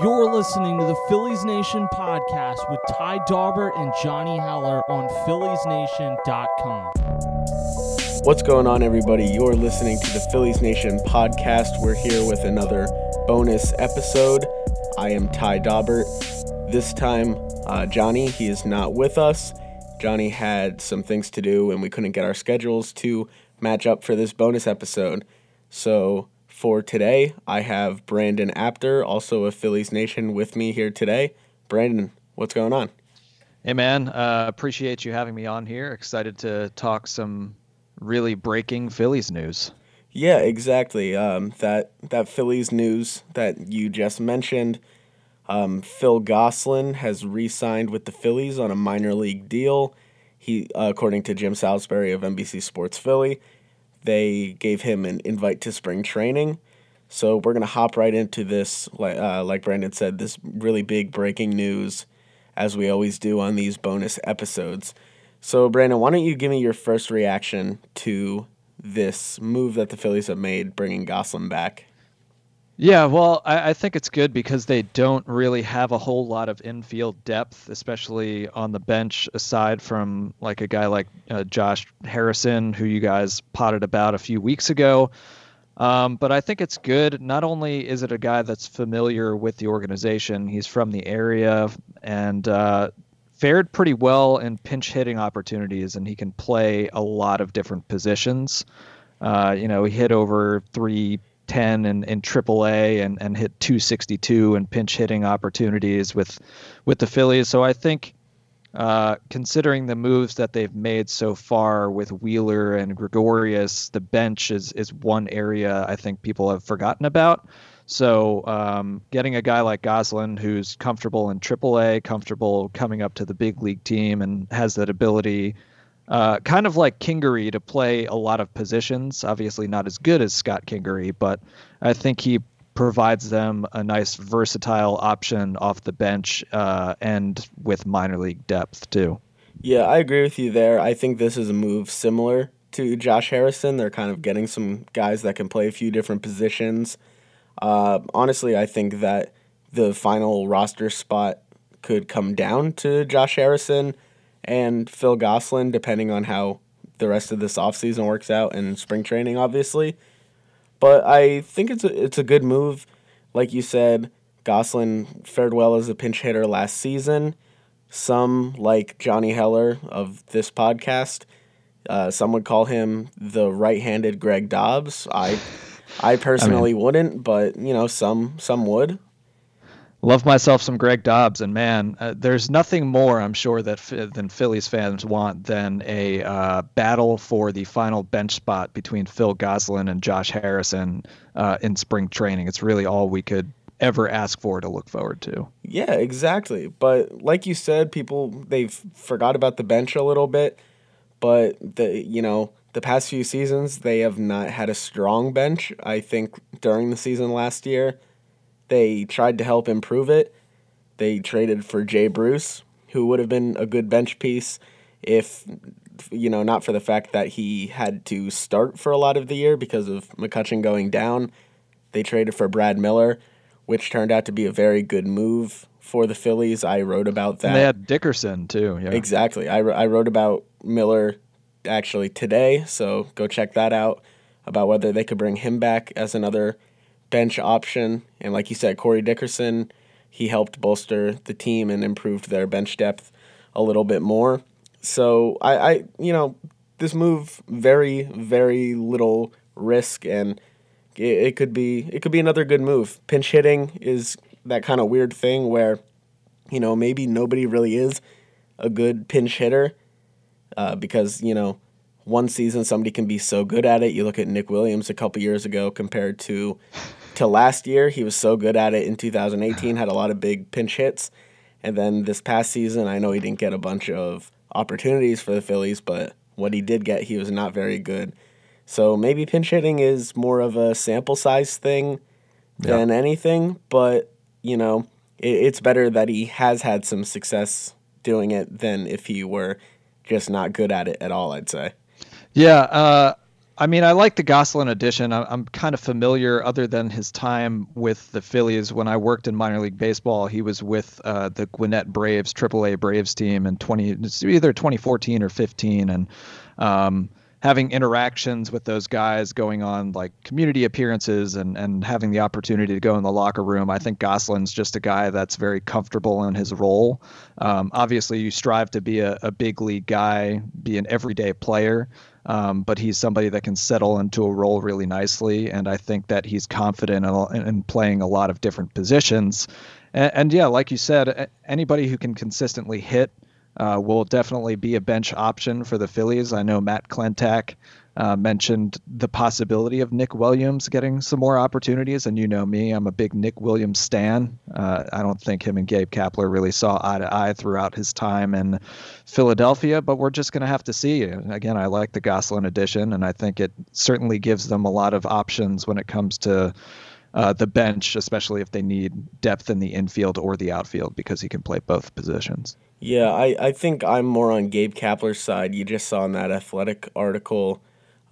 You're listening to the Phillies Nation podcast with Ty Daubert and Johnny Heller on PhilliesNation.com. What's going on, everybody? You're listening to the Phillies Nation podcast. We're here with another bonus episode. I am Ty Daubert. This time, uh, Johnny, he is not with us. Johnny had some things to do, and we couldn't get our schedules to match up for this bonus episode. So, for today, I have Brandon Apter, also a Phillies Nation, with me here today. Brandon, what's going on? Hey, man. Uh, appreciate you having me on here. Excited to talk some really breaking Phillies news. Yeah, exactly. Um, that that Phillies news that you just mentioned. Um, Phil Gosselin has re-signed with the Phillies on a minor league deal. He, uh, according to Jim Salisbury of NBC Sports Philly, they gave him an invite to spring training. So we're gonna hop right into this, like uh, like Brandon said, this really big breaking news, as we always do on these bonus episodes. So Brandon, why don't you give me your first reaction to this move that the Phillies have made, bringing Gosselin back? Yeah, well, I, I, think it's good because they don't really have a whole lot of infield depth, especially on the bench, aside from like a guy like uh, Josh Harrison, who you guys potted about a few weeks ago. Um, but I think it's good. Not only is it a guy that's familiar with the organization, he's from the area and uh, fared pretty well in pinch hitting opportunities, and he can play a lot of different positions. Uh, you know, he hit over three 10 and in AAA and, and hit 262 and pinch hitting opportunities with with the Phillies. So I think uh, considering the moves that they've made so far with Wheeler and Gregorius, the bench is is one area I think people have forgotten about. So um, getting a guy like Gosselin, who's comfortable in AAA, comfortable coming up to the big league team, and has that ability uh, kind of like Kingery to play a lot of positions. Obviously, not as good as Scott Kingery, but I think he provides them a nice versatile option off the bench uh, and with minor league depth too. Yeah, I agree with you there. I think this is a move similar to Josh Harrison. They're kind of getting some guys that can play a few different positions. Uh, honestly, I think that the final roster spot could come down to Josh Harrison and Phil Gosselin, depending on how the rest of this offseason works out and spring training, obviously. But I think it's a, it's a good move. Like you said, Gosselin fared well as a pinch hitter last season. Some, like Johnny Heller of this podcast, uh, some would call him the right-handed Greg Dobbs. I, I personally I mean, wouldn't, but you know, some some would. Love myself some Greg Dobbs, and man, uh, there's nothing more I'm sure that than Phillies fans want than a uh, battle for the final bench spot between Phil Gosselin and Josh Harrison uh, in spring training. It's really all we could ever ask for to look forward to. Yeah, exactly. But like you said, people they've forgot about the bench a little bit, but the you know the past few seasons they have not had a strong bench. I think during the season last year they tried to help improve it. They traded for Jay Bruce, who would have been a good bench piece if, you know, not for the fact that he had to start for a lot of the year because of McCutchen going down. They traded for Brad Miller, which turned out to be a very good move for the Phillies. I wrote about that. And they had Dickerson too. Yeah. Exactly. I, I wrote about Miller actually today, so go check that out about whether they could bring him back as another bench option. And like you said, Corey Dickerson, he helped bolster the team and improved their bench depth a little bit more. So I, I you know, this move very, very little risk and it, it could be it could be another good move. Pinch hitting is that kind of weird thing where, you know, maybe nobody really is a good pinch hitter. Uh, because, you know, one season somebody can be so good at it. You look at Nick Williams a couple years ago compared to to last year. He was so good at it in 2018, had a lot of big pinch hits. And then this past season, I know he didn't get a bunch of opportunities for the Phillies, but what he did get, he was not very good. So maybe pinch hitting is more of a sample size thing than yep. anything, but you know, it, it's better that he has had some success doing it than if he were just not good at it at all, I'd say. Yeah, uh, I mean, I like the Gosselin addition. I'm kind of familiar, other than his time with the Phillies. When I worked in minor league baseball, he was with uh, the Gwinnett Braves, AAA Braves team in 20, either 2014 or 15, and um, having interactions with those guys, going on like community appearances and, and having the opportunity to go in the locker room. I think Gosselin's just a guy that's very comfortable in his role. Um, obviously, you strive to be a, a, big league guy, be an everyday player, um, but he's somebody that can settle into a role really nicely. And I think that he's confident in, in playing a lot of different positions. And, and yeah, like you said, anybody who can consistently hit uh, will definitely be a bench option for the Phillies. I know Matt Klentak uh, mentioned the possibility of Nick Williams getting some more opportunities, and you know me, I'm a big Nick Williams stan. Uh, I don't think him and Gabe Kapler really saw eye to eye throughout his time in Philadelphia, but we're just going to have to see. Again, I like the Gosselin addition, and I think it certainly gives them a lot of options when it comes to. Uh, the bench, especially if they need depth in the infield or the outfield, because he can play both positions. Yeah, I, I think I'm more on Gabe Kapler's side. You just saw in that athletic article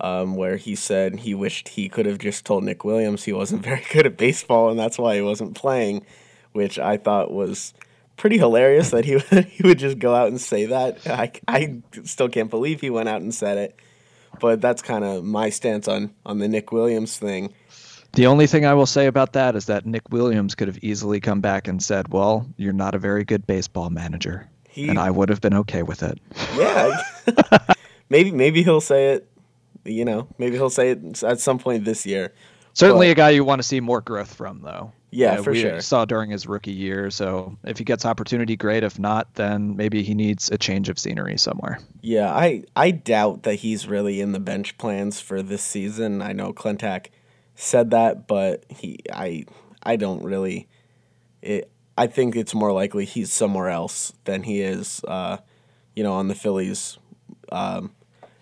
um, where he said he wished he could have just told Nick Williams he wasn't very good at baseball and that's why he wasn't playing, which I thought was pretty hilarious that he he would just go out and say that. I, I still can't believe he went out and said it, but that's kind of my stance on on the Nick Williams thing. The only thing I will say about that is that Nick Williams could have easily come back and said, "Well, you're not a very good baseball manager." He, and I would have been okay with it. Yeah, maybe maybe he'll say it. You know, maybe he'll say it at some point this year. Certainly, but, a guy you want to see more growth from, though. Yeah, uh, for we sure. Saw during his rookie year, so if he gets opportunity, great. If not, then maybe he needs a change of scenery somewhere. Yeah, I I doubt that he's really in the bench plans for this season. I know Klentak said that, but he I I don't really. It, I think it's more likely he's somewhere else than he is, uh, you know, on the Phillies um,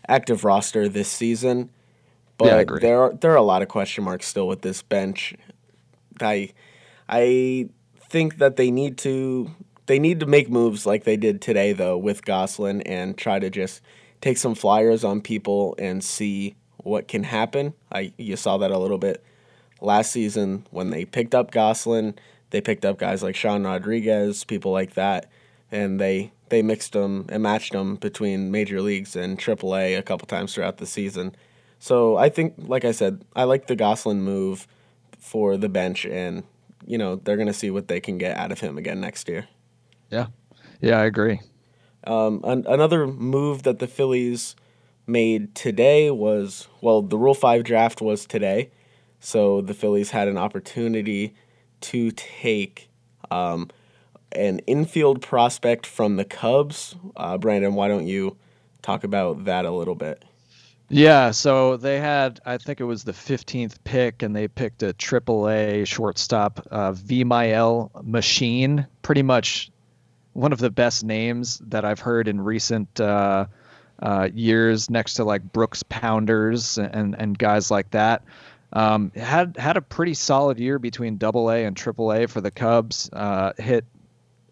active roster this season. But yeah, there are there are a lot of question marks still with this bench. I I think that they need to they need to make moves like they did today though with Gosselin and try to just take some flyers on people and see what can happen. I you saw that a little bit last season when they picked up Gosselin they picked up guys like Sean Rodriguez, people like that, and they they mixed them and matched them between major leagues and AAA a couple times throughout the season. So I think, like I said, I like the Gosselin move for the bench, and you know they're gonna see what they can get out of him again next year. Yeah, yeah, I agree. Um, an- another move that the Phillies made today was well, the Rule Five draft was today, so the Phillies had an opportunity to take um, an infield prospect from the Cubs. Uh, Brandon, why don't you talk about that a little bit? Yeah, so they had, I think it was the 15th pick, and they picked a AAA shortstop, uh, Vimael Machin. Pretty much one of the best names that I've heard in recent uh, uh, years, next to like Brooks Pounders and and guys like that. Um, had had a pretty solid year between Double A and Triple A for the Cubs. Uh, hit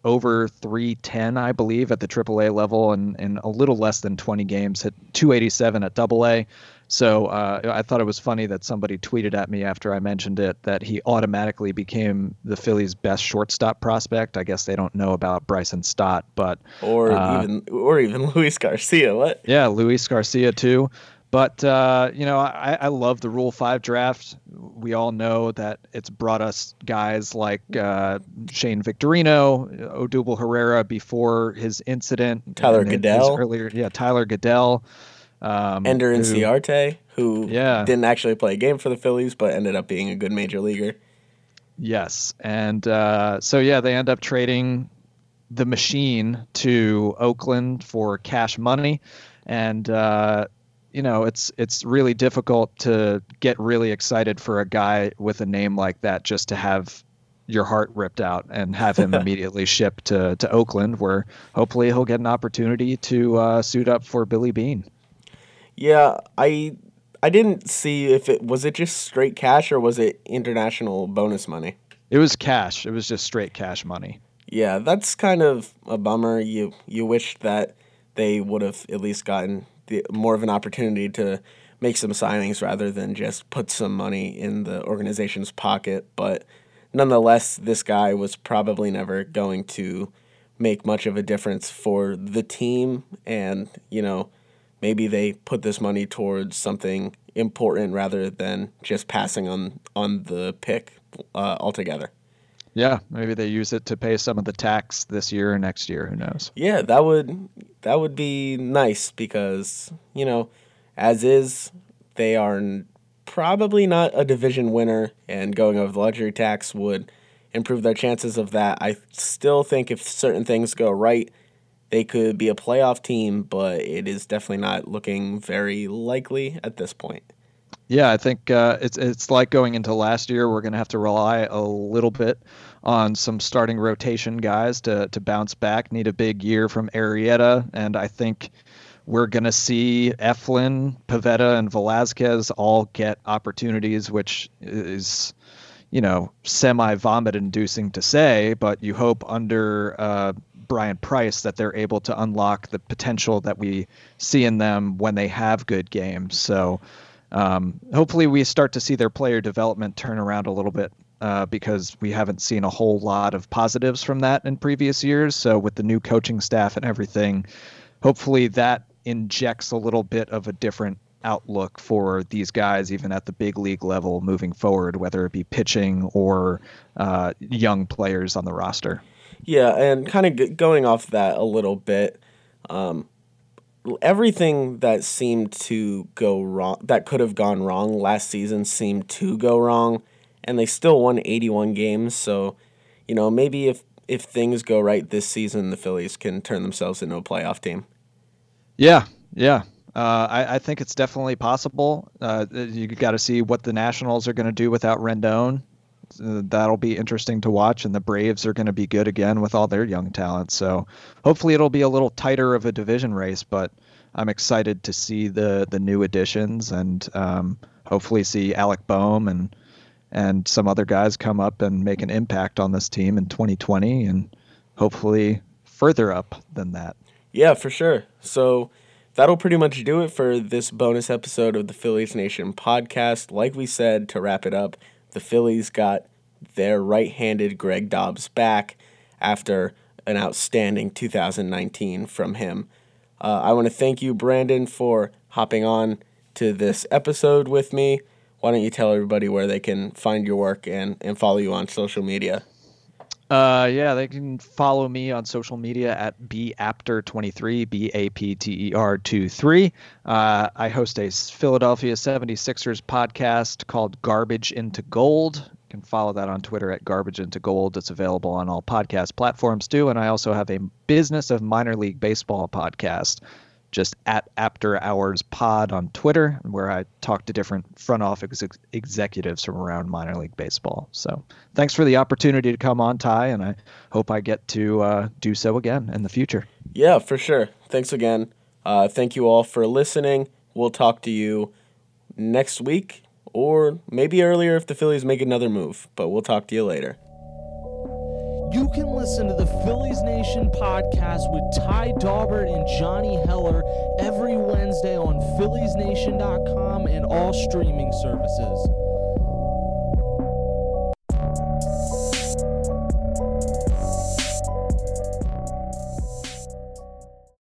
over 310, I believe, at the Triple A level, and in a little less than 20 games. Hit 287 at Double A. So uh, I thought it was funny that somebody tweeted at me after I mentioned it that he automatically became the Phillies' best shortstop prospect. I guess they don't know about Bryson Stott, but or uh, even or even Luis Garcia. What? Yeah, Luis Garcia too. But uh, you know, I, I love the Rule Five draft. We all know that it's brought us guys like uh, Shane Victorino, Odubel Herrera before his incident. Tyler Goeddel earlier, yeah, Tyler Goeddel. Um, Ender Inciarte, who yeah. didn't actually play a game for the Phillies, but ended up being a good major leaguer. Yes, and uh, so yeah, they end up trading the machine to Oakland for cash money, and uh, you know, it's it's really difficult to get really excited for a guy with a name like that just to have your heart ripped out and have him immediately shipped to, to Oakland, where hopefully he'll get an opportunity to uh, suit up for Billy Beane. Yeah, I I didn't see if it was it just straight cash or was it international bonus money. It was cash. It was just straight cash money. Yeah, that's kind of a bummer. You you wish that they would have at least gotten the, more of an opportunity to make some signings rather than just put some money in the organization's pocket. But nonetheless, this guy was probably never going to make much of a difference for the team. And, you know, maybe they put this money towards something important rather than just passing on, on the pick uh, altogether. Yeah, maybe they use it to pay some of the tax this year or next year. Who knows? Yeah, that would that would be nice because you know, as is, they are probably not a division winner, and going over the luxury tax would improve their chances of that. I still think if certain things go right, they could be a playoff team, but it is definitely not looking very likely at this point. Yeah, I think uh, it's it's like going into last year. We're going to have to rely a little bit on some starting rotation guys to to bounce back. Need a big year from Arrieta, and I think we're going to see Eflin, Pivetta, and Velasquez all get opportunities, which is you know semi vomit inducing to say, but you hope under uh, Bryan Price that they're able to unlock the potential that we see in them when they have good games. So um, hopefully we start to see their player development turn around a little bit uh, because we haven't seen a whole lot of positives from that in previous years. So with the new coaching staff and everything, hopefully that injects a little bit of a different outlook for these guys, even at the big league level moving forward, whether it be pitching or uh, young players on the roster. Yeah, and kind of g- going off that a little bit, um, everything that seemed to go wrong, that could have gone wrong last season, seemed to go wrong, and they still won 81 games. So, you know, maybe if if things go right this season, the Phillies can turn themselves into a playoff team. Yeah, yeah. Uh, I, I, think it's definitely possible. Uh, you got to see what the Nationals are going to do without Rendon. That'll be interesting to watch, and the Braves are going to be good again with all their young talent. So hopefully it'll be a little tighter of a division race, but I'm excited to see the the new additions and um, hopefully see Alec Bohm and and some other guys come up and make an impact on this team in 2020 and hopefully further up than that. Yeah, for sure. So that'll pretty much do it for this bonus episode of the Phillies Nation podcast. Like we said, to wrap it up, the Phillies got their right handed Greg Dobbs back after an outstanding 2019 from him. Uh, I want to thank you, Brandon, for hopping on to this episode with me. Why don't you tell everybody where they can find your work and, and follow you on social media? Uh, yeah, they can follow me on social media at bapter23, B A P T E R 23. Uh, I host a Philadelphia 76ers podcast called Garbage into Gold. You can follow that on Twitter at Garbage into Gold. It's available on all podcast platforms too. And I also have a Business of Minor League Baseball podcast just at After Hours Pod on Twitter, where I talk to different front office ex- executives from around minor league baseball. So thanks for the opportunity to come on, Ty, and I hope I get to uh, do so again in the future. Yeah, for sure. Thanks again. Uh, thank you all for listening. We'll talk to you next week or maybe earlier if the Phillies make another move, but we'll talk to you later. You can listen to the Phillies Nation podcast with Ty Daubert and Johnny Heller every Wednesday on PhilliesNation.com and all streaming services.